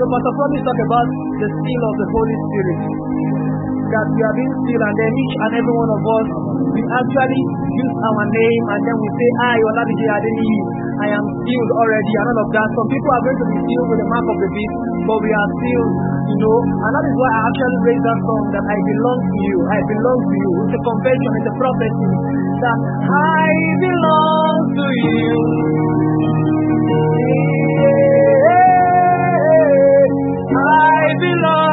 So Pastor Promise talk about the seal of the Holy Spirit. That we are being sealed and then each and every one of us we actually use our name and then we say, I Oladiji Adeni, I am sealed already and all of that. Some people are going to be sealed with the mark of the beast, but we are sealed, you know. And that is why I actually raised that song that I belong to you, I belong to you. It's a confession, it's a prophecy that I belong to you. Yeah. I belong.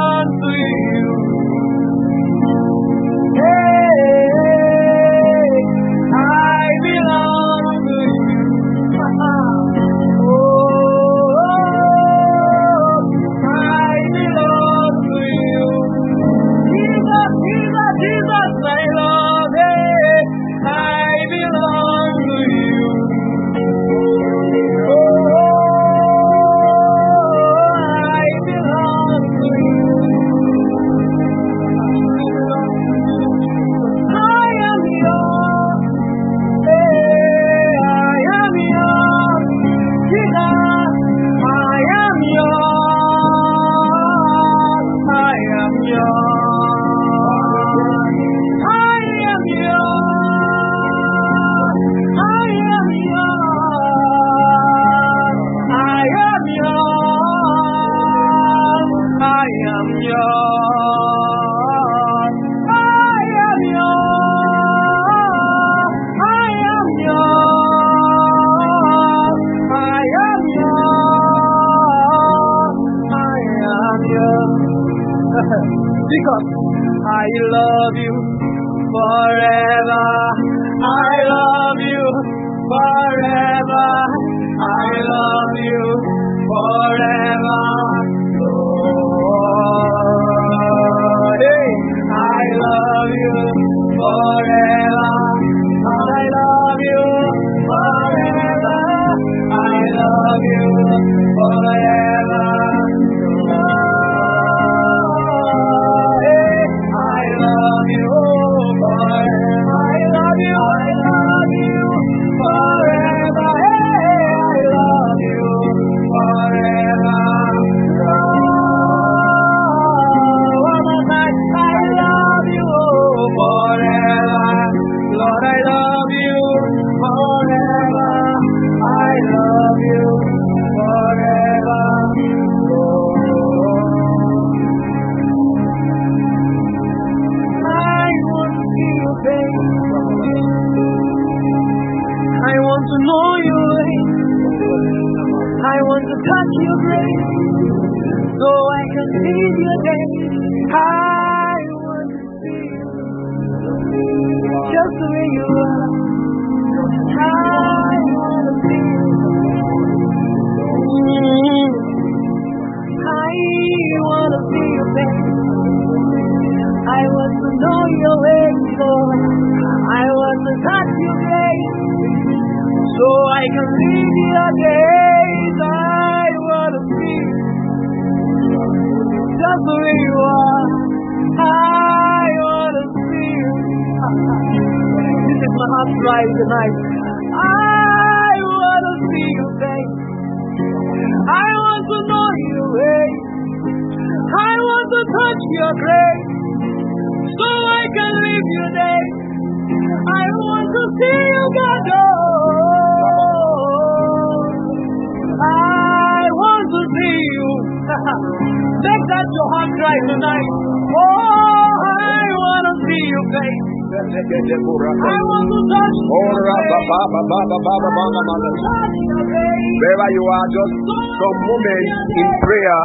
Wherever you are, just some moments in prayer.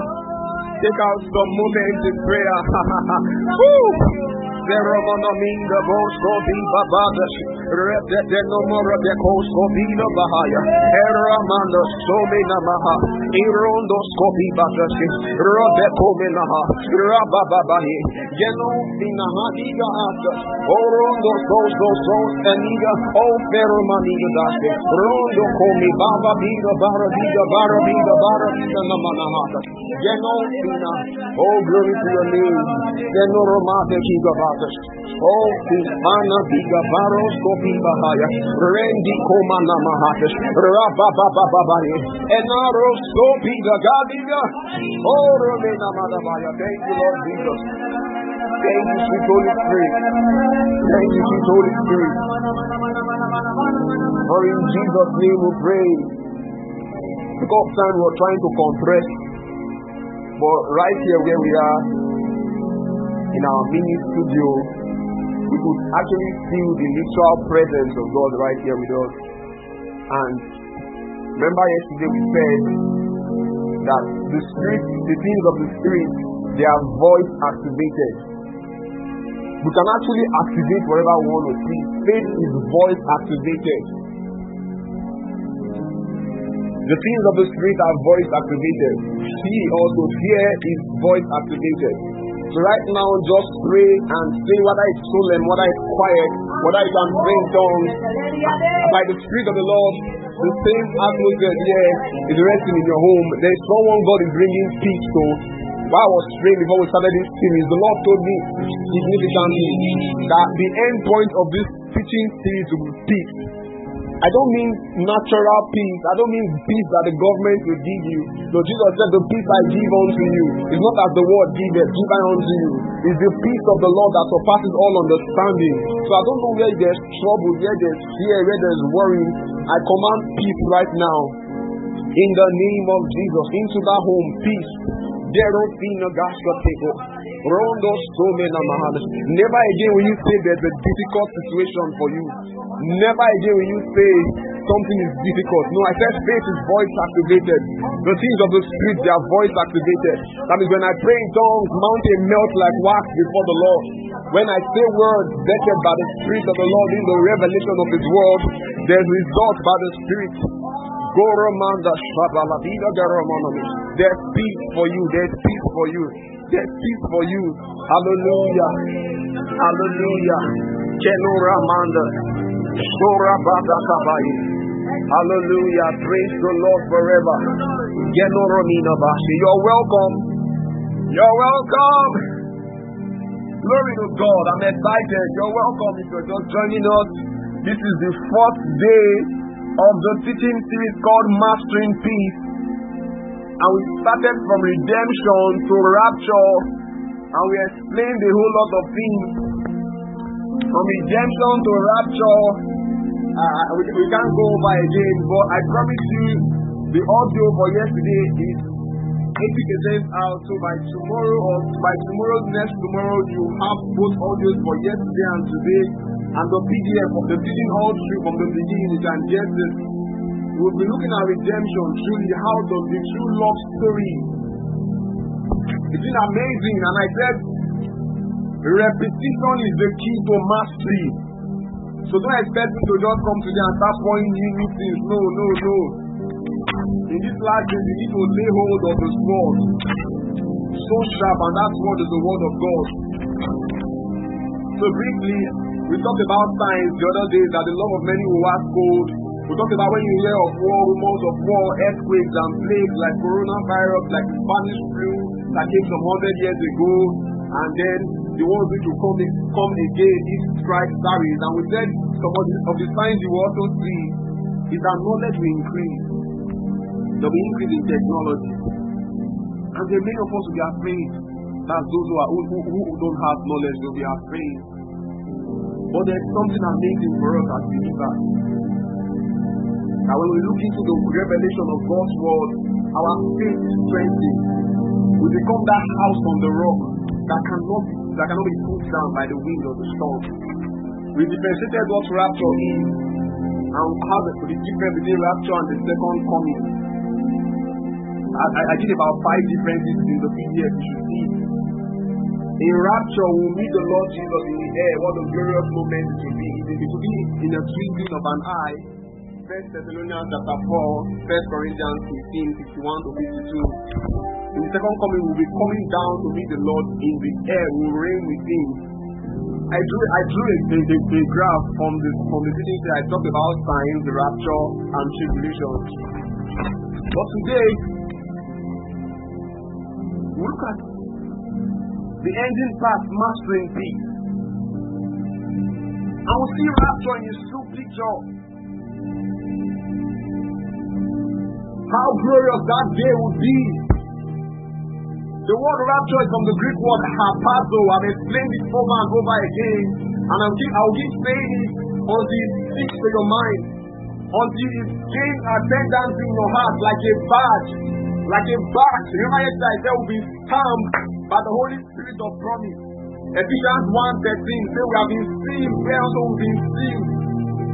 Take out some moments in prayer. Woo! Zeromonominga bosko viva badas. Repete no more de kosko vina bahaya. Eramanda somena maha. Irondo skopi badas. Geno atas. Sos eniga. O daske. Rondo komi baba. Geno fina. Oh glory to your name. Geno romate batas. Oh fina biga baros kopi bahaya. Rendi koma namahatas. Rababababahi. Enaro skopi gadiga. Oh romena madabaya. Thank you Lord Jesus. Thank you, sweet Holy Spirit. Thank you, sweet Holy Spirit. For in Jesus' name we pray. Because time we're trying to compress, but right here where we are in our mini studio, we could actually feel the literal presence of God right here with us. And remember yesterday we said that the spirit, the things of the spirit, they are voice activated. We can actually activate whatever we want to see. Faith is voice activated. The things of the spirit are voice activated. See also, fear is voice activated. Right now, just pray and say whether it's solemn, whether it's quiet, whether you can tongues. By the spirit of the Lord, the same atmosphere here is resting in your home. There's someone God is bringing peace to. While I was praying before we started this series, the Lord told me significantly that the end point of this teaching series will be peace. I don't mean natural peace. I don't mean peace that the government will give you. No, Jesus said, The peace I give unto you is not as the world giveth, give I unto you. It's the peace of the Lord that surpasses all understanding. So I don't know where there's trouble, where there's fear, where there's worry. I command peace right now. In the name of Jesus, into that home, peace. Gospel table. Rondo Somena Mahadas. Never again will you say there's a difficult situation for you. Never again will you say something is difficult. No, I said faith is voice activated. The things of the spirit, they are voice activated. That means when I pray in tongues, mountain melt like wax before the Lord. When I say words vetted by the Spirit of the Lord in the revelation of His word, there's result by the Spirit. Goromanda Shabalabida Garomonomy. There's peace for you. There's peace for you. There's peace for you. Hallelujah. Hallelujah. Kenoramanda. Shorabada Kabai. Hallelujah. Praise the Lord forever. Genoromina Bashi. You're welcome. You're welcome. Glory to God. I'm excited. You're welcome if you're just joining us. This is the fourth day of the teaching series called Mastering Peace. And we started from redemption to rapture, and we explained a whole lot of things. From redemption to rapture, uh, we, we can't go over again, but I promise you the audio for yesterday is 80% out. So by tomorrow or by tomorrow, next tomorrow, you have both audios for yesterday and today. And the PDF of the teaching all through from the beginning is and Genesis. We'll be looking at redemption, truly how does the true love story. It's been amazing, and I said repetition is the key to mastery. So don't expect me to just come today and start pouring new new things. No, no, no. In this last days, you need to lay hold of the sword. So sharp, and that sword is the word of God. So briefly, we talked about signs the other day that the love of many will wax cold. We talked about when you hear of war, rumors of war, earthquakes and plagues like coronavirus, like the Spanish flu that came some hundred years ago, and then the ones which will come, come again if strike tarries. And we said some of the, of the signs you will also see is that knowledge will increase. There will be increase in technology. And then many of us will be afraid. That's those who, are, who, who, who don't have knowledge, will be afraid. But there's something amazing for us as believers. That when we look into the revelation of God's word, our faith strengthens. We become that house on the rock that cannot that cannot be put down by the wind or the storm. We differentiated what rapture is and how the difference between rapture and the second coming. I, I, I did about five differences in the PDF. You should see. In rapture, we'll meet the Lord Jesus in the air. What a glorious moment it will be. It will be in a twinkling of an eye. First Thessalonians chapter 4, First Corinthians 15, 51 to 52. In the second coming, we'll be coming down to meet the Lord in the air. We'll reign with Him. I drew I drew a, a, a, a graph from the from the teaching I talked about signs, the rapture, and tribulation. But today, we look at the ending part, mastering peace. I will see rapture in a true picture. How glorious that day would be. The word rapture is from the Greek word harpazo. I've explained it over and over again. And I'll keep, I'll keep saying it until it sticks to your mind. Until it gains attendance in your heart like a badge. Like a badge. Remember yesterday I said will be stamped by the Holy Spirit of promise. Ephesians 1 13 say we have been sealed. We also will be sealed.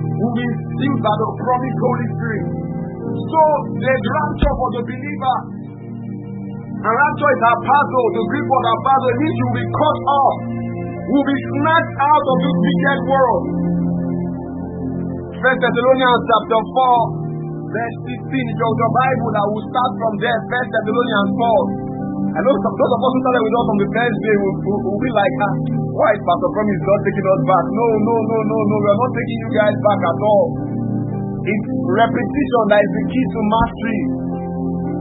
We'll be sealed by the promised Holy Spirit. So there's rapture for the believer. And rapture is harpazo, the Greek word harpazo, it means you'll be cut off. Will be snatched out of this wicked world. First Thessalonians chapter 4, verse 16. If you're your Bible, I will start from there. First Thessalonians 4. I know some, those of us who started with us on the first day will, will, will be like, ah, why is Pastor Promise not taking us back? No, no, no, no, no. We are not taking you guys back at all. It's repetition that is the key to mastery.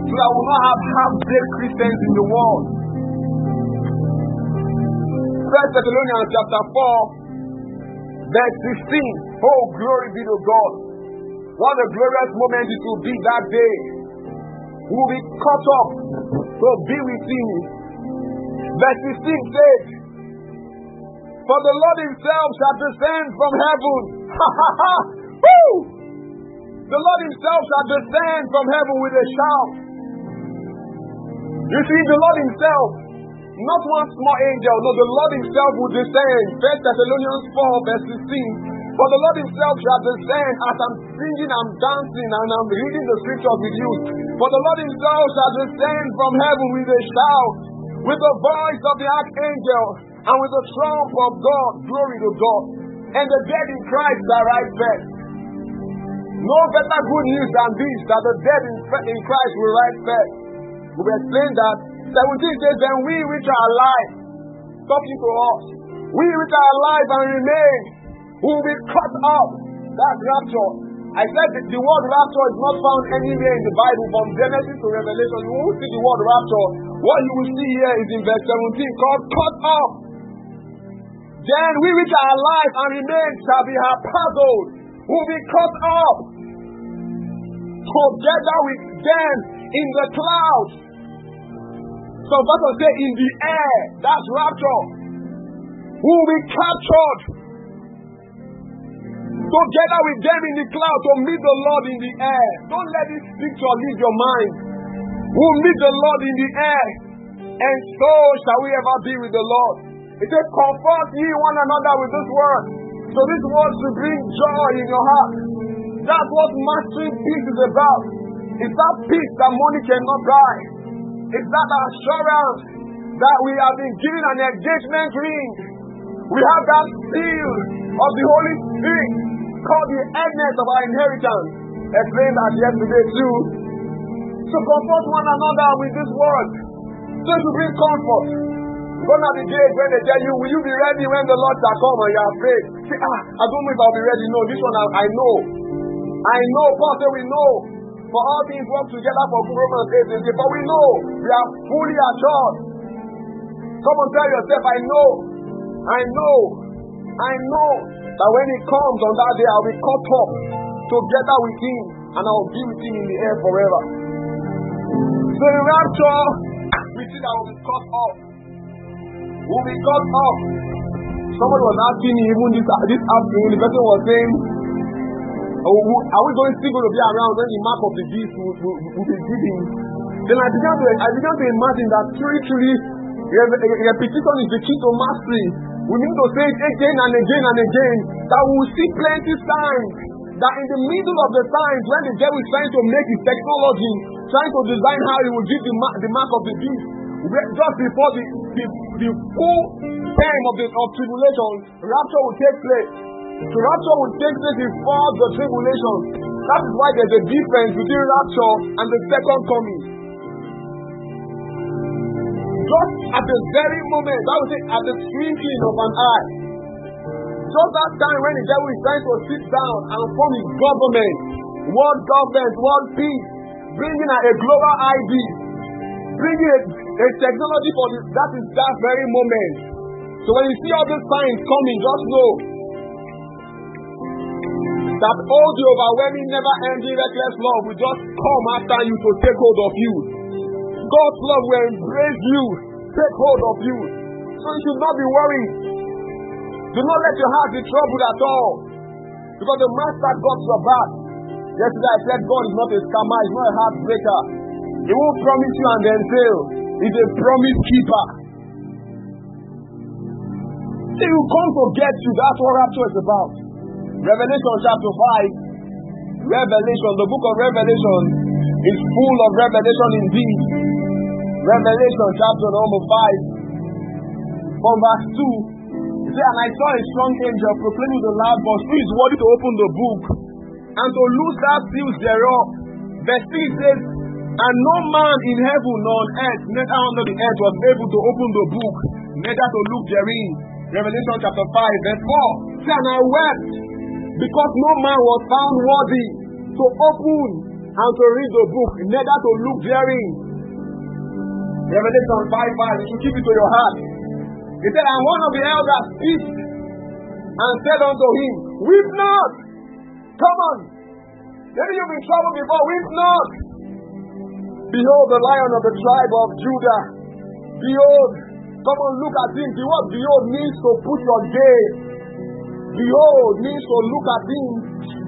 So that we will not have half-baked Christians in the world. First Thessalonians chapter 4, verse 16. Oh, glory be to God. What a glorious moment it will be that day. We will be caught up to be with him. Verse 16 says, For the Lord himself shall descend from heaven. Ha ha ha! Woo! The Lord himself shall descend from heaven with a shout. You see, the Lord himself, not one small angel, no, the Lord himself will descend. First Thessalonians 4, verse 16. For the Lord himself shall descend as I'm singing, I'm dancing, and I'm reading the scriptures with you. For the Lord himself shall descend from heaven with a shout, with the voice of the archangel, and with the trump of God. Glory to God. And the dead in Christ shall rise first. No better good news than this that the dead in, Christ will rise first. We will explain that. 17 says, Then we which are alive, talking to us, we which are alive and remain, will be cut off. That's rapture. I said that the word rapture is not found anywhere in the Bible from Genesis to Revelation. You won't see the word rapture. What you will see here is in verse 17 called cut off. Then we which are alive and remain shall be harpazoed, will be cut off together with them in the clouds. So that will say in the air, that's rapture. Who will be captured together with them in the cloud to meet the Lord in the air. Don't let this picture leave your mind. We'll meet the Lord in the air, and so shall we ever be with the Lord. It says, Comfort ye one another with this word. So this word should bring joy in your heart. That's what mastering peace is about. It's that peace that money cannot buy. It's that assurance that we have been given an engagement ring. We have that seal of the Holy Spirit called the earnest of our inheritance. Explained that yesterday too. to comfort one another with this word. So to bring comfort. Gone are the days when they tell you, will you be ready when the Lord shall come and you are afraid? Say, ah, I don't know if I'll be ready. No, this one I, I know. I know. Paul said we know. For all things work together for good Romans 8. But we know. We are fully assured. Come and tell yourself, I know. I know. I know that when he comes on that day, I'll be caught up together with him and I'll be with him in the air forever. So the rapture, we see that will be caught up. Will be caught up. Somebody was asking me even this, this afternoon, the person was saying, oh, are we going still going to be around when the mark of the beast will, will, will be given? Then I began to I began to imagine that truly, truly, repetition is the key to mastery. We need to say it again and again and again that we will see plenty signs. That in the middle of the times when the devil is trying to make his technology, trying to design how he will give the, mark, the mark of the beast, just before the, the, the full time of the of tribulation, rapture will take place. The rapture will take place before the tribulation. That is why there's a difference between rapture and the second coming. Just at the very moment, that would say at the twinkling of an eye. Just that time when the devil is trying to sit down and form his government, world government, world peace, bringing a, a global ID, bringing a, a technology for this, that is that very moment. So when you see all these signs coming, just know that all the overwhelming, never ending, reckless love will just come after you to take hold of you. God's love will embrace you, take hold of you. So you should not be worried. Do not let your heart be troubled at all. Because the master got your back. Yesterday I said God is not a scammer, he's not a heartbreaker. He won't promise you and then fail. He's a promise keeper. He will come to get you. That's what rapture is about. Revelation chapter 5. Revelation, the book of Revelation is full of revelation indeed. Revelation chapter number 5. From verse 2. It And I saw a strong angel proclaiming the loud voice, Who is worthy to open the book and to loose that seals thereof. Verse 3 says, And no man in heaven nor on earth, neither under the earth, was able to open the book, neither to look therein. Revelation chapter 5, verse 4. Say, And I wept, because no man was found worthy to open and to read the book, neither to look therein. Revelation 5 5, you should keep it to your heart. He said, And one of the elders speak and said unto him, Weep not. Come on. Maybe you've been troubled before. Weep not. Behold, the lion of the tribe of Judah. Behold, come on, look at him. The word behold means to put your gaze. Behold means to look at him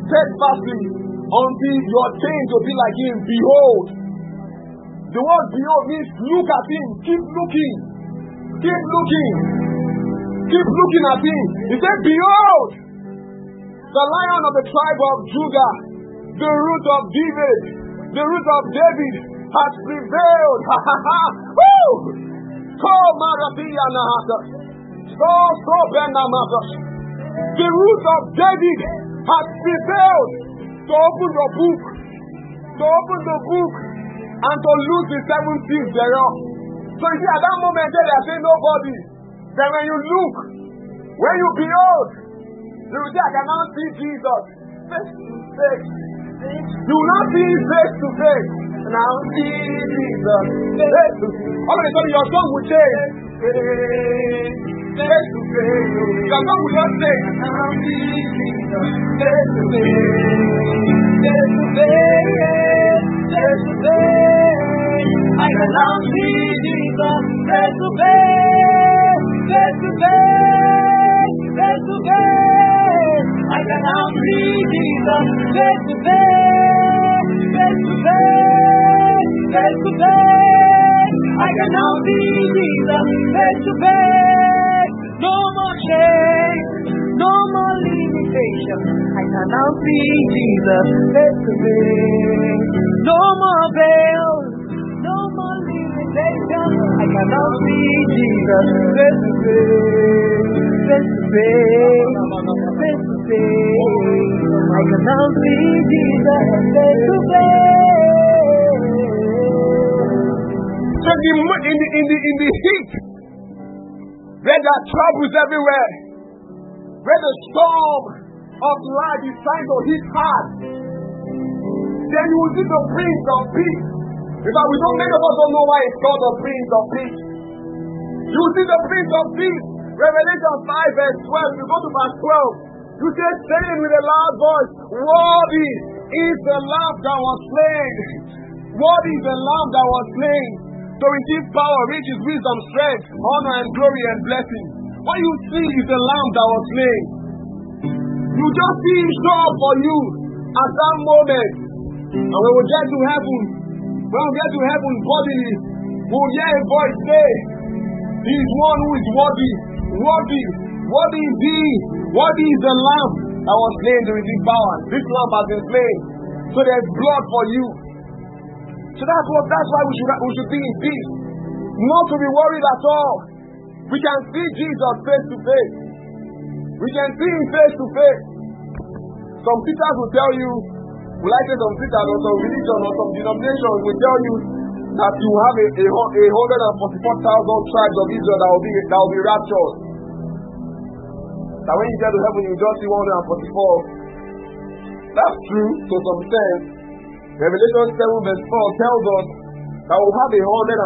steadfastly until your change will be like him. Behold. The word behold means look at him. Keep looking. Keep looking. Keep looking at him. He said, Behold, the lion of the tribe of Judah, the root of David, the root of David has prevailed. Ha ha ha. Woo! So. So. The root of David has prevailed to open the book, to open the book, and to loose the seven seals thereof. So you see, at that moment, they are saying nobody. Then when you look, when you behold, you will say, I can now see Jesus face to face. You will see face to face. Now see Jesus face to face. All of a sudden, your tongue will change. Face face. I can now see Jesus face to face. Jesus Jesus. Shame. No more limitation. I can now see Jesus face to face. No more veils, no more limitation. I can now see Jesus face to face, face to face, face to face. I can now see Jesus face to face. So in the, in the, in the heat, where there are troubles everywhere, where the storm of life is trying to hit hard, then you will see the Prince of Peace. Fact, we don't, many of us don't know why it's called the Prince of Peace. You will see the Prince of Peace. Revelation 5 verse 12. You go to verse 12. You say, saying with a loud voice, Worthy is the Lamb that was slain. Worthy is the Lamb that was slain to receive power, riches, wisdom, strength, honor, and glory and blessing. What you see is the Lamb that was slain. You just see him show up for you at that moment. And when we get to heaven, when we get to heaven bodily, we will hear a voice say, He is one who is worthy, worthy, worthy is He, worthy is the Lamb that was slain to receive power. This Lamb has been slain. So there's blood for you. So that's what that's why we should we should be in peace. Not to be worried at all. We can see Jesus face to face. We can see him face to face. Some teachers will tell you, will I say some teachers or some religion or some denomination will tell you that you have a, a, a hundred and forty-four thousand tribes of Israel that will be that will be raptured. That when you get to heaven, you just see one hundred and forty-four. That's true to some sense. Revelation 7 verse 4 tells us that we'll have a hundred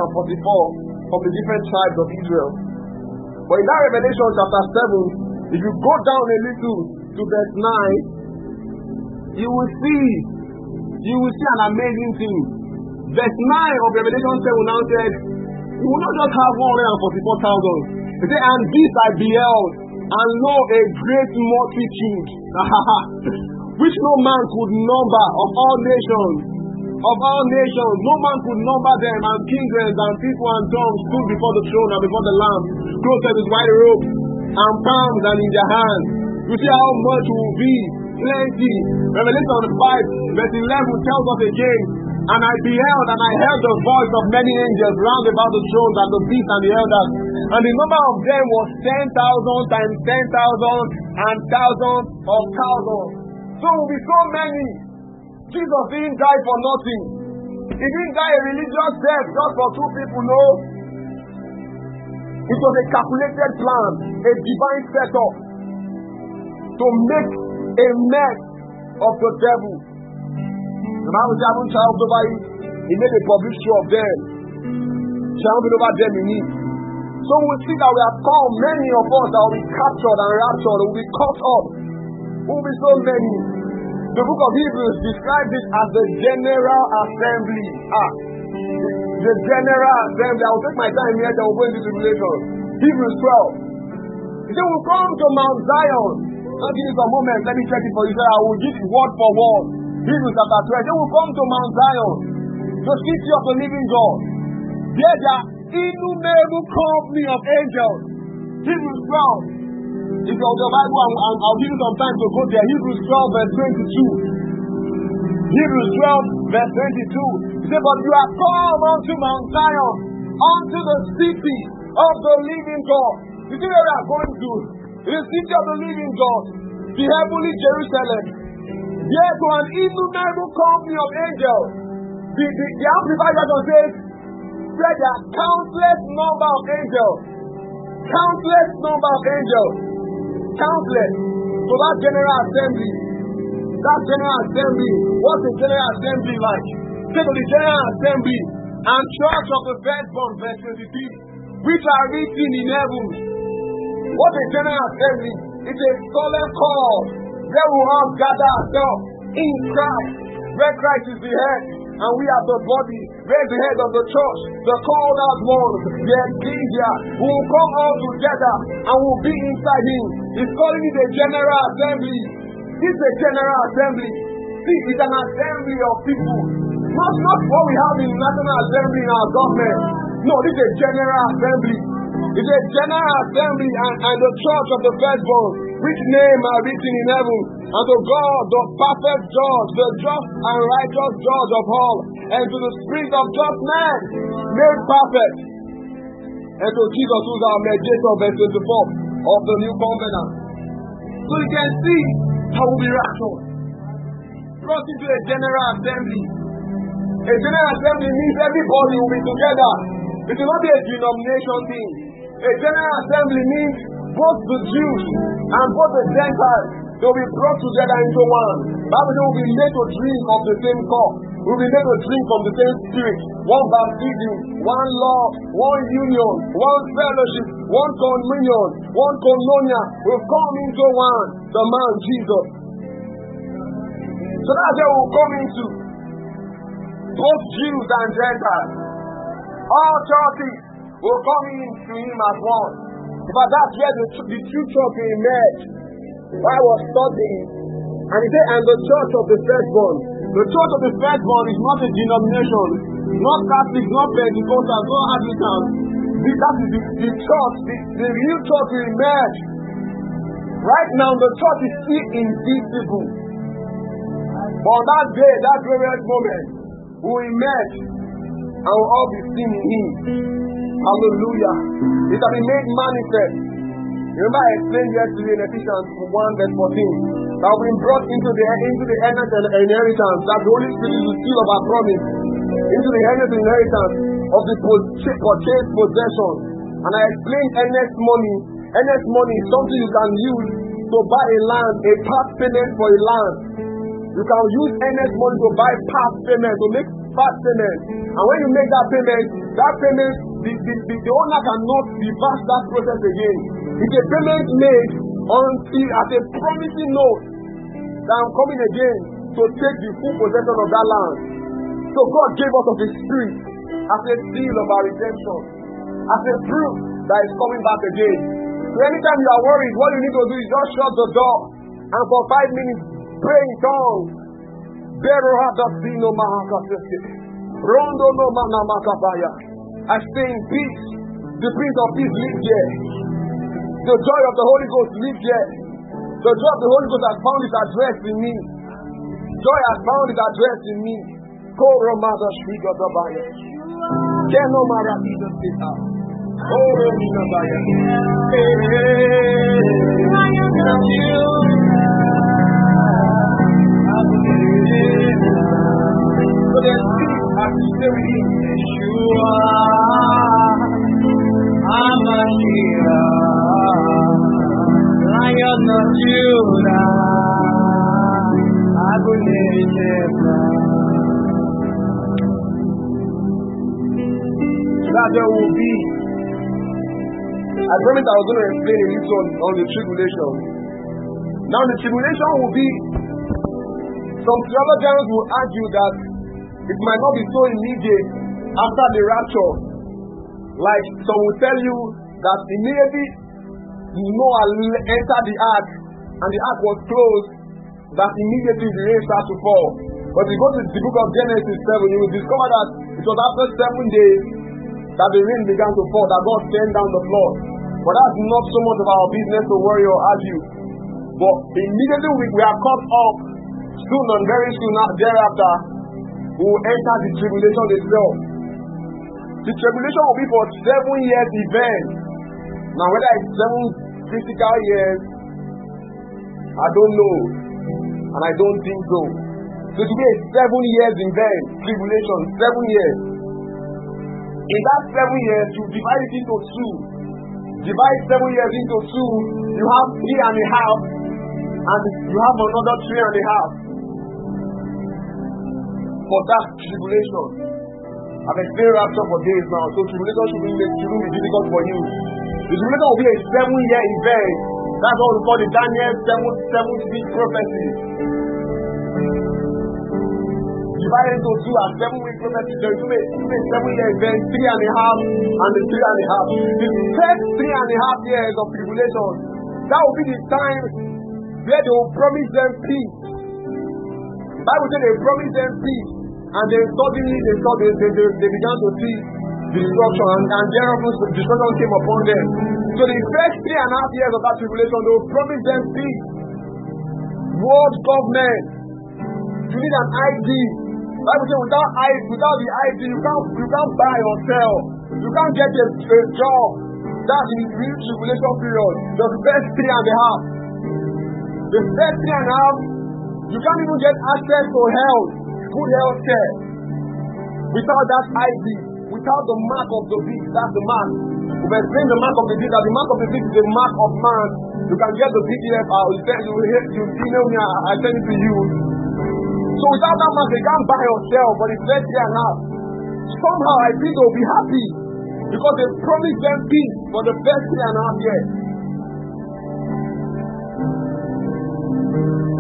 from the different tribes of Israel. But in that Revelation chapter 7, if you go down a little to verse 9, you will see, you will see an amazing thing. Verse 9 of Revelation 7 now said, You will not just have 144,000. It said, And this I beheld, and lo, a great multitude, which no man could number of all nations, of all nations, no man could number them, and kingdoms and people and tongues stood before the throne and before the Lamb, clothed with white robes and palms and in their hands. You see how much will be plenty. Revelation 5, verse 11 tells us again, and I beheld and I heard the voice of many angels round about the throne and the beast and the elders. And the number of them was 10,000 times 10,000 and thousands of thousands. So will be so many. Jesus didn't die for nothing. He didn't die a religious death just for two people, no. It was a calculated plan, a divine setup to make a mess of the devil. The Bible says, having triumphed over it, he made a public show of them, triumphing over them in it. So we see that we have come, many of us that will be captured and raptured, will be caught up. Will be so many? The book of Hebrews describes it as the general assembly. Ah, the general assembly. I will take my time here, then we'll go into the relation. Hebrews 12. He said, We'll come to Mount Zion. Now give me some moment. Let me check it for you. I will give it word for word. Hebrews chapter 12. They will come to Mount Zion, the city of the living God. There, are innumerable company of angels. Hebrews 12. If you're the Bible, I'll, I'll, I'll give you some time to go there. Hebrews 12, verse 22. Hebrews 12, verse 22. He said, But you are come unto Mount Zion, unto the city of the living God. You see where we are going to? The city of the living God, the heavenly Jerusalem. There to an innumerable company of angels. The, the, the Amplified Version says, There are countless number of angels. Countless number of angels countless to that general assembly. That general assembly, what's a general assembly like? Say to the general assembly and church of the firstborn, verse 23, which are written in heaven. What a general assembly! It's a solemn call where we all gather ourselves in Christ, where Christ is the head, and we are the body, where the head of the church, the called out ones, the ecclesia, who will come all together and will be inside him. He's calling it a general assembly. Is a general assembly. See, it's an assembly of people. Not, not what we have in National Assembly in our government. No, this is a general assembly. It's a general assembly and, and the church of the firstborn, which name are written in heaven, and to God, the perfect judge, the just and righteous judge of all, and to the spirit of just men made perfect, and to Jesus who is our mediator, verse 24 of the new covenant. So you can see how we raptured. Brought into a general assembly. A general assembly means everybody will be together. It will not be a denomination thing. A general assembly means both the Jews and both the Gentiles they will be brought together into one. Bible will be made to drink of the same cup. We will be made to drink from the same spirit. One baptism, one law, one union, one fellowship, one communion, one koinonia will come into one. The man Jesus. So that's where we'll come into. Both Jews and Gentiles. All churches will come into him as one. But that's where the, the true church will emerge. I was studying, and he said, and the church of the firstborn. The church of the firstborn is not a denomination, not Catholic, not Pentecostal, not Anglican. That is the, the church, the, the real church will emerge. Right now, the church is still invisible. But that day, that glorious moment, will emerge and will all be seen in Him. Hallelujah. It has been made manifest. Remember, I explained yesterday in Ephesians 1 verse 14 that we've been brought into the into the inheritance that the Holy Spirit is the seal of our promise into the inheritance of the purchased possession. And I explained earnest money. Earnest money is something you can use to buy a land, a part payment for a land. You can use earnest money to buy part payment, to make part payment. And when you make that payment, that payment, the, the, the, the owner cannot reverse that process again. It's a payment made until as a promising note that I'm coming again to take the full possession of that land. So God gave us of His Spirit as a seal of our redemption, as a proof that is coming back again. So anytime you are worried, what you need to do is just shut the door and for five minutes pray in tongues. Rondo no mana makabaya. I stay in peace. The Prince of Peace lives here. The joy of the Holy Ghost lives here. The joy of the Holy Ghost has found its address in me. Joy has found its address in me. Koro mada shriga dabaya. Keno mara ida sita. Koro mina baya. So Amashiach, Lion of Judah, Agunesheba. that. I I was going to explain a little on, on the tribulation. Now, the tribulation will be. Some theologians will argue that it might not be so immediate after the rapture. Like some will tell you that immediately Noah entered the ark and the ark was closed, that immediately the rain started to fall. But if you go to the book of Genesis 7, you will discover that it was after seven days that the rain began to fall, that God sent down the flood. But that's not so much of our business to worry or argue. But immediately we, we are caught up, soon and very soon thereafter, we will enter the tribulation itself. The tribulation will be for seven years event. Now, whether it's seven physical years, I don't know. And I don't think so. So be a seven years event, tribulation, seven years. In that seven years, you divide it into two. Divide seven years into two, you have three and a half, and you have another three and a half. For that tribulation. I've experienced rapture for days now, so tribulation shouldn't be, shouldn't be difficult for you. The tribulation will be a seven year event. That's what we call the Daniel seven seven week prophecy. Divided into two and seven week prophecy. There be a seven year event, three and a half, and the three and a half. The first three and a half years of tribulation, that will be the time where they will promise them peace. Bible says they promised them peace, and then suddenly they saw they, they, they, they began to see destruction, and, and thereafter destruction came upon them. So the first three and a half years of that tribulation, they will promise them peace. World government. You need an ID. Bible says without ID, without the ID, you can't you can't buy or sell. You can't get a, a job. That's the real tribulation period. The first three and a half. The first three and a half, you can't even get access to health, good health care, without that ID, without the mark of the beast. That's the mark. We explain the mark of the beast. That the mark of the beast is the mark of man. You can get the PDF out. You you you email me. I send it to you. So without that mark, they can't buy or sell. But it's and a half. Somehow I think they'll be happy because they promised them peace for the first three and a half years.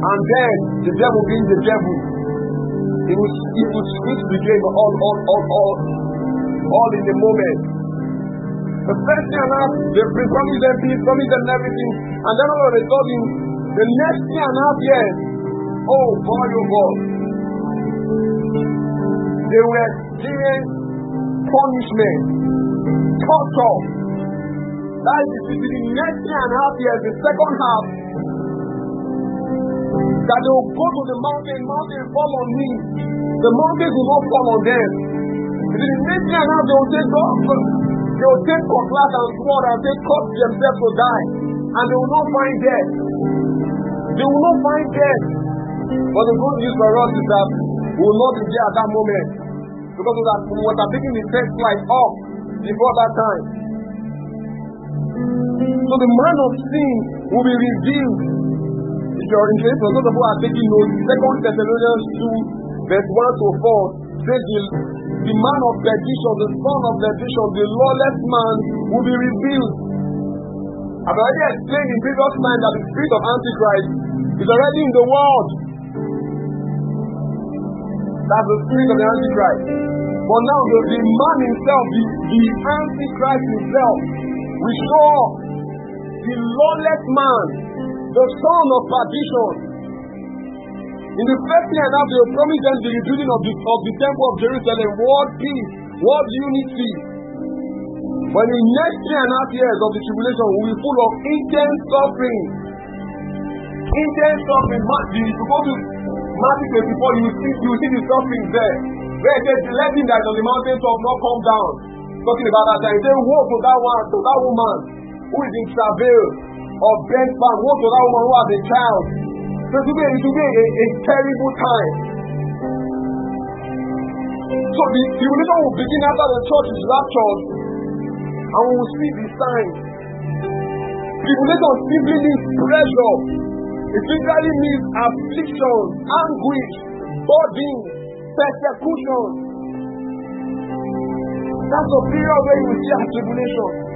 And then the devil being the devil, he would he would switch the game all all all all all in the moment. The first thing and a they promised them peace, promised them everything, and then all of a sudden, the next three and a half years, oh boy, oh boy, they were experiencing punishment, torture. That is the next three and a half years, the second half, that they will go to the mountain, mountain fall on me. The mountains will not fall on them. It is the next thing half they will take God. They will take cutlass and sword and take cut themselves to die. And they will not find death. They will not find death. But the good news for us is that we will not be there at that moment. Because we have, we have taken the first flight off before that time. So the man of sin will be revealed if you're interested, for those of who are taking notes, Second Thessalonians 2, verse 1 to 4 says the, the man of perdition, the son of perdition, the lawless man will be revealed. I've already explained in previous time that the spirit of Antichrist is already in the world. That's the spirit of the Antichrist. But now the, the man himself, the, the Antichrist himself, show up. The lawless man, the son of perdition. In the first year and half, they will promise them the rebuilding of the, of the temple of Jerusalem, world peace, world unity. But in the next three and a half years of the tribulation will be full of intense suffering. Intense suffering. If you go to Matthew 24, you will see, you will see the suffering there. Where it says, the legend that on the mountain top not come down. Talking about that time. He said, Woe to that one, to that woman who is in travail or back. Woe to that woman who has a child. So be, it will be a, a terrible time. So the tribulation will begin after the church is raptured and we will see the signs. Tribulation simply means pressure. It literally means affliction, anguish, burden, persecution. That's the period where you will see tribulation.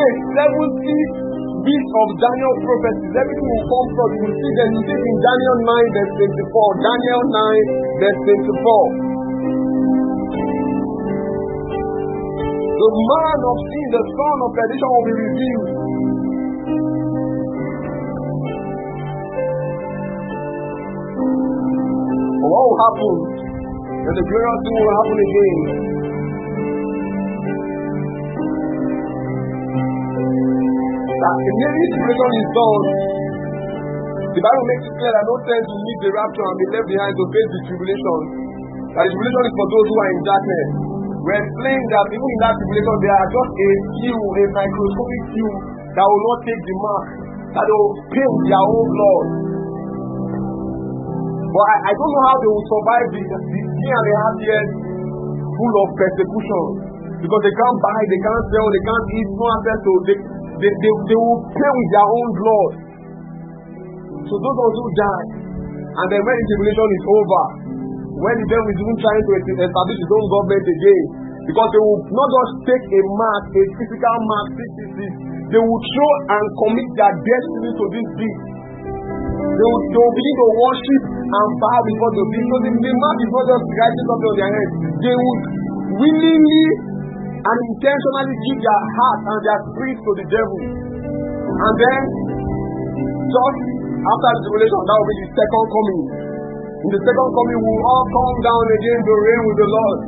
Be 70 beast of Daniel prophecies. Everything will come from you see them. In Daniel 9, verse 24. Daniel 9, verse 24. The man of sin, the son of perdition will be revealed. What will happen? That the glorious thing will happen again. That immediately tribulation is done. The Bible makes it clear that no sense to meet the rapture and be left behind to face the tribulation. That the tribulation is for those who are in darkness. We explained that even in that tribulation, there are just a few, a microscopic few that will not take the mark, that will pay with their own blood. But I, I don't know how they will survive the, the three and a half years full of persecution because they can't buy, they can't sell, they can't eat, no access to, they, they, they, they will pay with their own blood. So those ones who die, and then when the tribulation is over, when the devil is even trying to establish his own government again, because they will not just take a mark, a physical mark, 666, they will throw and commit their destiny to this beast. They will, they will begin to worship and bow before the beast. So the, the mark is not just writing something on their head. They would willingly and intentionally give their heart and their spirit to the devil. And then, just after the tribulation, that will be the second coming. In the second coming, we will all come down again to reign with the Lord.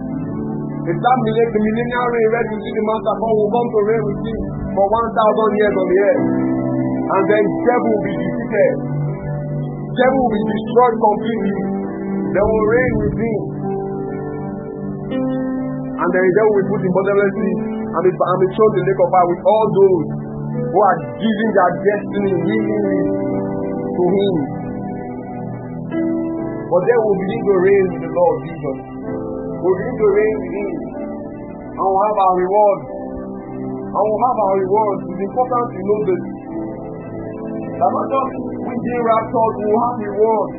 It's that millennium, the millennial reign where you see the master come will come to reign with him for 1,000 years on the earth. And then devil will be defeated. Devil will be destroyed completely. They will reign with him. And then the devil will put in pit and be, and be thrown to the lake of fire with all those who are giving their destiny willingly to him. But then we'll begin to reign with the Lord Jesus. We'll begin to reign with him. And we'll have our reward. And we'll have our reward. It's important to know this. That not just we being raptured, we will have reward.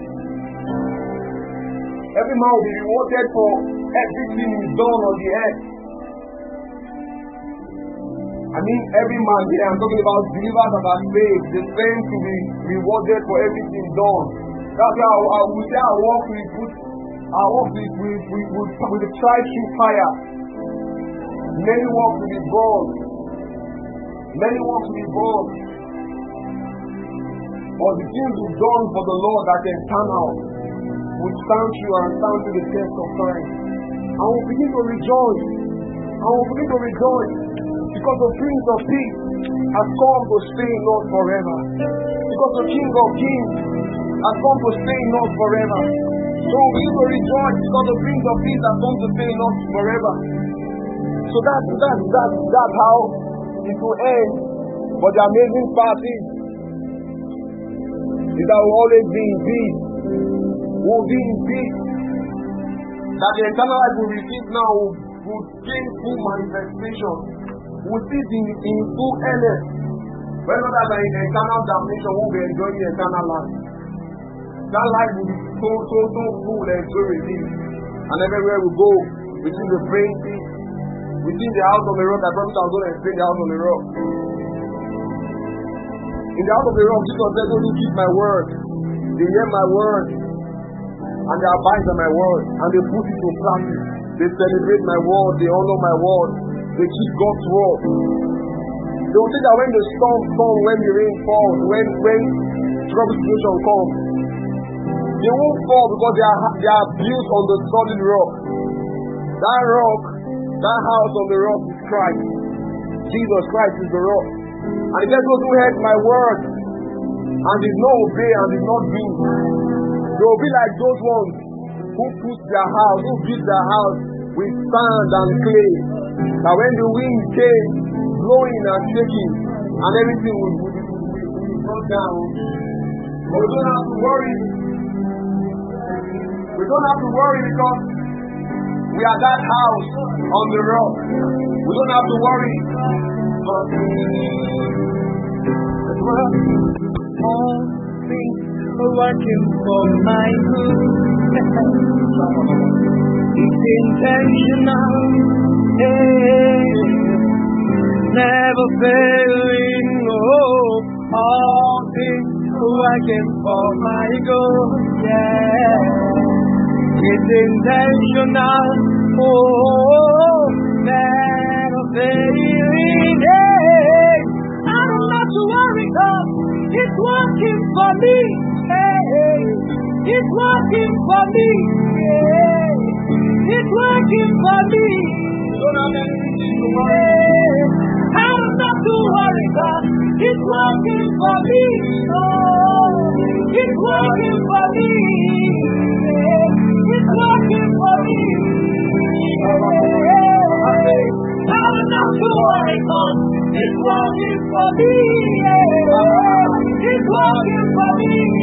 Every man will be rewarded for everything is done on the earth. I mean, every man here, I'm talking about believers that are saved, the same to be rewarded for everything done. That's why I, I will say our work we put, our work we, we, we, we, we, we try through fire. Many work will be burned. Many work will be burned. But the things we've done for the Lord that turn out will stand through and stand to the test of time. And we'll begin to rejoice. And we'll begin to rejoice because the Prince of Peace has come to stay in us forever. Because the King of Kings has come to stay in us forever. So we to rejoice because the Prince of Peace has come to stay in us forever. So that's that's that's that's how it will end. But the amazing part is, is that we'll always be in peace. We'll be in peace. That the eternal life we receive now will, gain full manifestation. We'll see it in, full earnest. Whether that are in eternal damnation, we'll be enjoying the eternal life. That life will be so, so, so full and so relieved. And everywhere we go, we see the praying peace. We see the house of the rock. I promise I'll go and stay in the house of the rock. In the house of the rock, Jesus said, who keep my word, they hear my word, and they abide by my word, and they put it to practice. They celebrate my word, they honor my word, they keep God's word. They will say that when the storm comes, when the rain falls, when when trouble situation comes, they won't fall because they are they are built on the solid rock. That rock, that house on the rock is Christ. Jesus Christ is the rock. And he says, Those who heard my word and did not obey and did not do, they will be like those ones who put their house, who built their house with sand and clay. That when the wind came, blowing and shaking, and everything will, will go down. But we don't have to worry. We don't have to worry because we are that house on the rock. We don't have to worry. All things working for my good. it's intentional, eh, never failing. Oh, all things working for my good. Yeah, it's intentional. Oh, never failing. Yeah. I don't have to worry, God. It's working for me. It's working for me. Hey, it's working for me. don't have anything to worry. Hey, I don't have to worry, God. It's working for me. Oh, it's working for me. Hey, it's working for me. Hey, I don't have to worry, God. It's working for me. Yeah. It's working for me. Oh,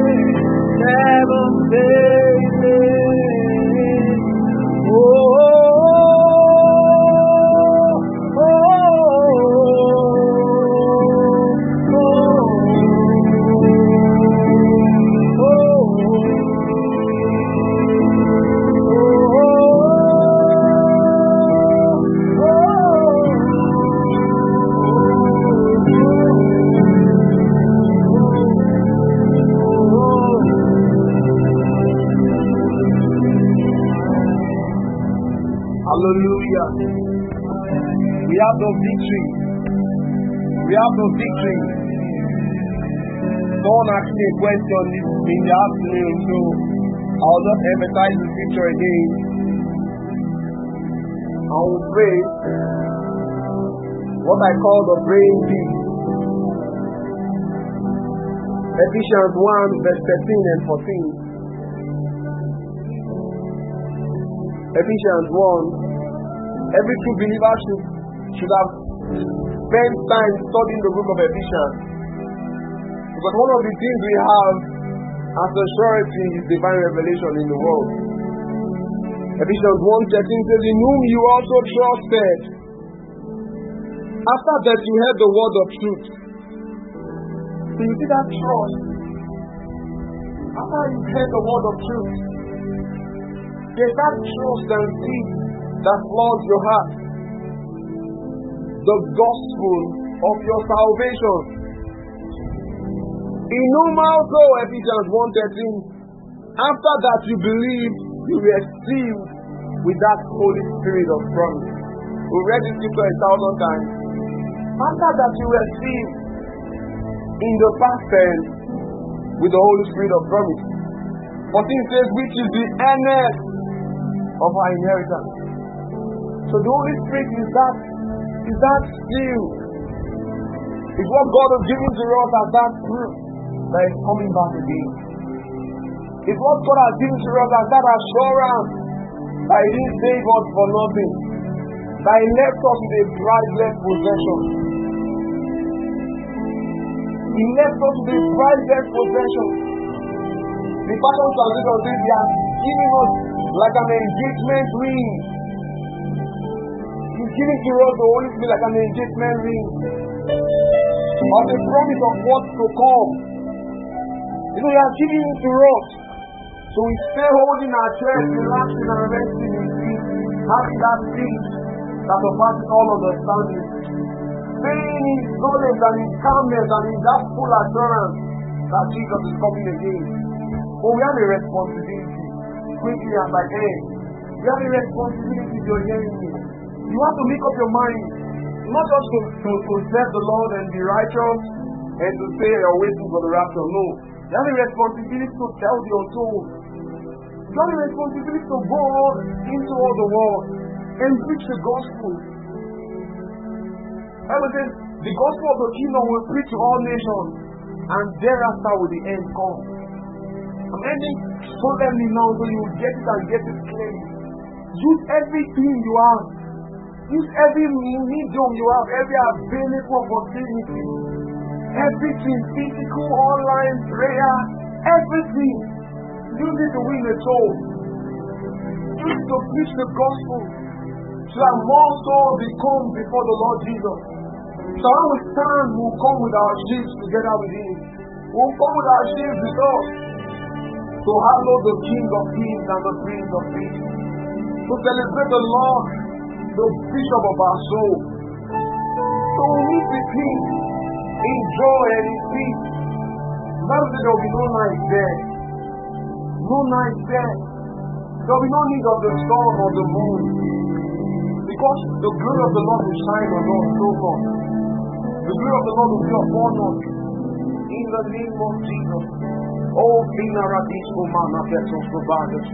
very have the victory. We have victory. Someone asked me a question in the afternoon, so I'll just emphasize the scripture again. I will pray what I call the praying peace. Ephesians 1, verse 13 and 14. Ephesians 1. Every true believer should, should have spent time studying the book of Ephesians. Because one of the things we have as a surety is divine revelation in the world. Ephesians 1 13 says, In whom you also trusted. After that, you heard the word of truth. So you see that trust. After you heard the word of truth, there's that trust and peace that floods your heart. The gospel of your salvation. In whom also, Ephesians 1.13, after that you believed, you sealed with that Holy Spirit of promise. We read this scripture a thousand times. After that you sealed in the past tense with the Holy Spirit of promise. 14 says, which is the earnest of our inheritance. So the Holy Spirit is that is that seal. Is what God has given to us as that proof that is coming back again. It's what God has given to us as that assurance that He didn't save us for nothing. That He left us with a priceless possession. He left us with a priceless possession. The Passion Translation says He has given us like an engagement ring. Giving to us the Holy Spirit like an engagement ring of the promise of what's to come. You know, has given it to us. So we stay holding our chest, relaxing and resting in peace, having that peace that surpasses all understanding. Staying in knowledge and in calmness and in that full assurance that Jesus is coming again. But we have a responsibility, quickly as I end. We have a responsibility you're hearing me. You have to make up your mind, not just to, to, to serve the Lord and be righteous and to say you're waiting for the rapture. No. You have a responsibility to tell the untold. You have a responsibility to go into all the world and preach the gospel. Bible says, the gospel of the kingdom will preach to all nations, and thereafter will the end come. I'm ending solemnly now so you get it and get it clearly. Use everything you have. Use every medium you have, every available opportunity. Everything, physical, online, prayer, everything. Use it to win a soul. Use it to preach the gospel. So that more souls will come before the Lord Jesus. So when we stand, we'll come with our shields together with Him. We'll come with our shields with us to hallow the King of Kings and the Prince of Peace. To celebrate the Lord, the Bishop of our soul. So we meet with Him in joy and in peace. Says there will be no night there. No night there. There will be no need of the sun or the moon. Because the glory of the Lord will shine on us so much. The glory of the Lord will be upon us. In the name of Jesus. Oh, Pinaradisco Mana Petos Providers.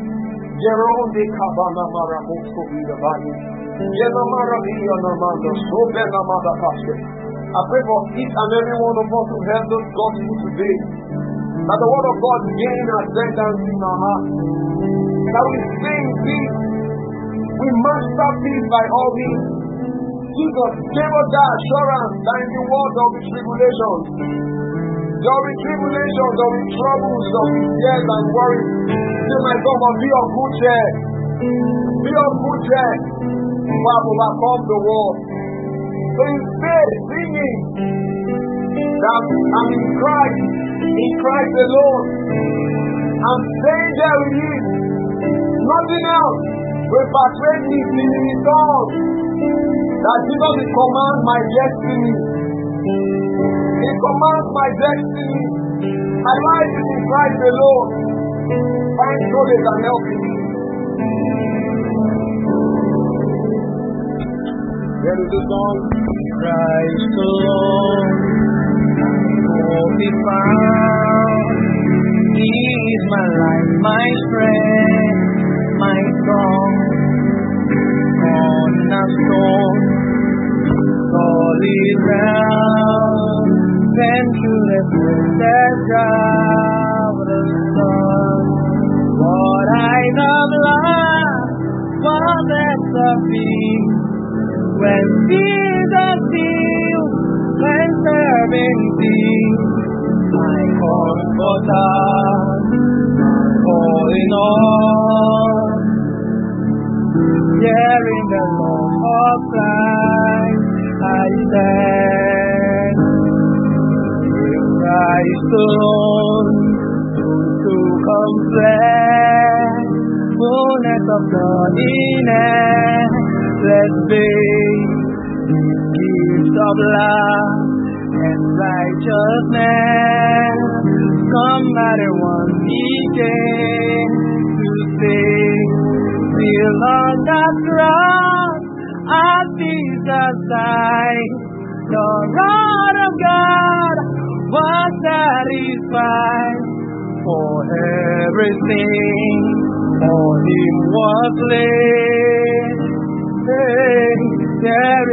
Jerome Cabana Maramosto Vida Valle. I pray for each and every one of us who heard this gospel today. That the word of God gain ascendance in our hearts. That we sing peace. We master peace by all means. Jesus gave us that assurance that in the world will be tribulations. Be tribulations, be troubles, be tears and worries. My God, but be of good cheer. Be of good cheer. You have overcome the world. So you say, singing, that I'm in Christ, in Christ alone. I'm staying there with you. Nothing else will persuade me to return. That Jesus will command my destiny. He commands my destiny. My life is in Christ alone. Find solace and help me. There is a song. Christ alone, hope be found. He is my life, my strength, my song. Cornerstone, solid ground, venturous that drive the sun. What I love, love, what that's of me. When Jesus heals, when serving thee, my comforter, all in all. Here in the love of Christ, I stand. In Christ alone, to come flesh, fullness of God in endless faith, gifts of love and righteousness. Come at one he to save. Still on the cross, as Jesus died, the rod of God was satisfied for everything. For him was laid.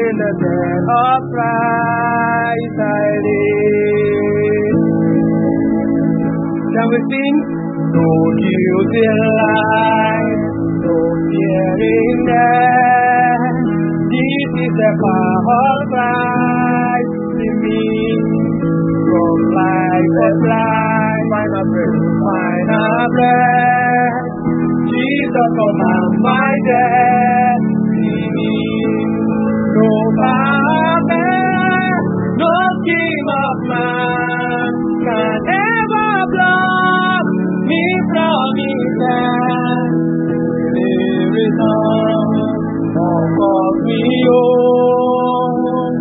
In the dead of Christ I live. Shall we sing? No guilt in life, no fear in death. This is the power of Christ in me. From life that life, final breath, final breath. Jesus command my destiny. Of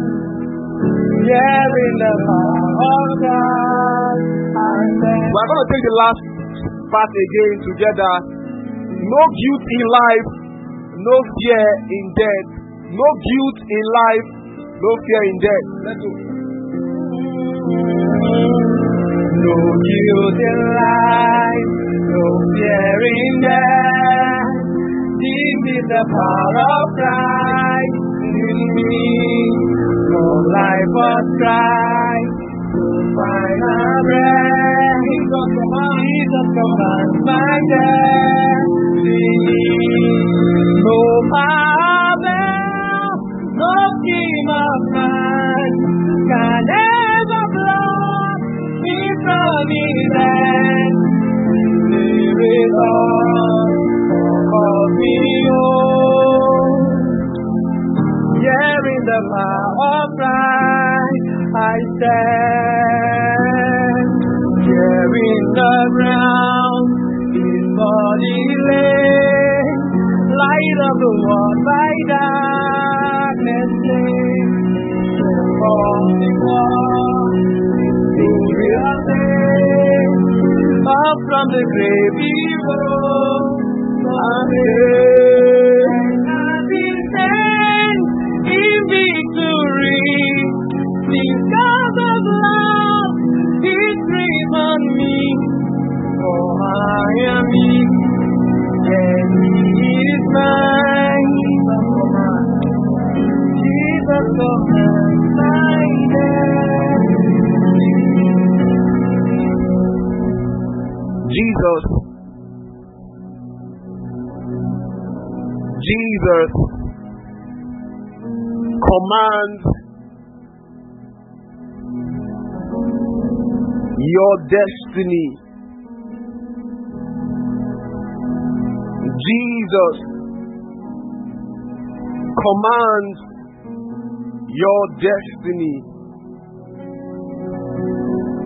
me in the power of God, We're going to take the last part again together. No guilt in life, no fear in death. No guilt in life, no fear in death. Let's go. No guilt in life, no fear in death. This is the power of Christ No life Christ to find a my destiny. No power, no of man can ever block me from His the world by darkness day. Up from the grave he rose Jesus commands your destiny. Jesus commands your destiny.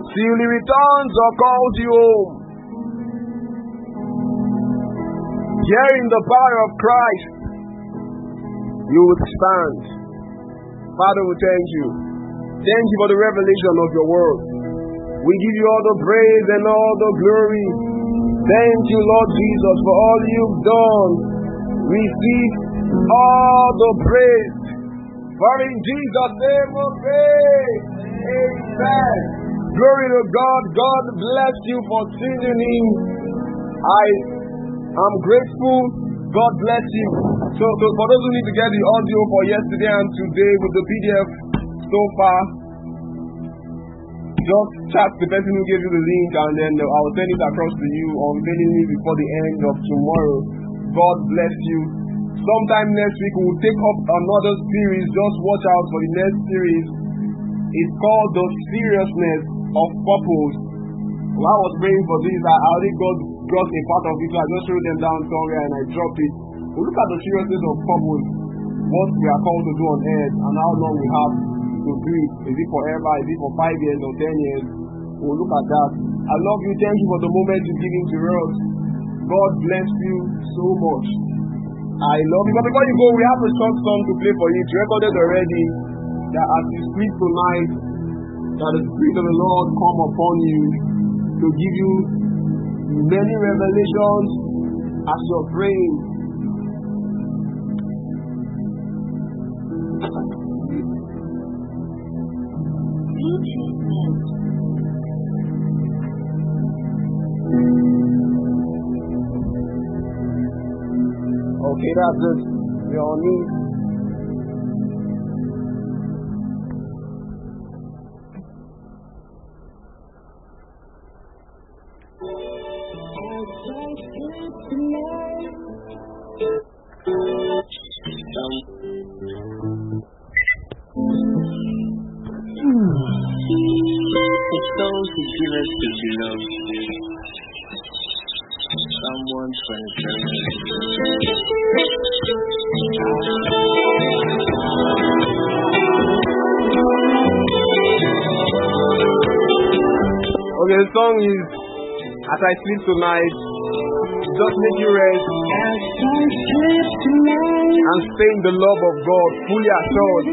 Till he returns or calls you home. Hearing the power of Christ, you would stand. Father, we thank you. Thank you for the revelation of your word. We give you all the praise and all the glory. Thank you, Lord Jesus, for all you've done. Receive all the praise For in Jesus' name we pray. Amen. Glory to God. God bless you for in. I am grateful. God bless you. So, so for those who need to get the audio for yesterday and today with the PDF so far, just chat the person who gave you the link and then I'll send it across to you on mailing me before the end of tomorrow. God bless you. Sometime next week we'll take up another series. Just watch out for the next series. It's called The Seriousness of Purpose. While I was praying for this, I already got, got a part of it, I just wrote them down somewhere and I dropped it. We look at the seriousness of purpose, what we are called to do on earth, and how long we have to do it. Is it forever? Is it for five years or ten years? We'll look at that. I love you. Thank you for the moment you've given to us. God bless you so much. I love you. But before you go, we have a short song to play for you. It's recorded already. That as you sleep tonight, that the Spirit of the Lord come upon you to give you many revelations as you're praying. Okay, that's it. You're on As I Sleep Tonight. Just make you rest and stay in the love of God, fully assured.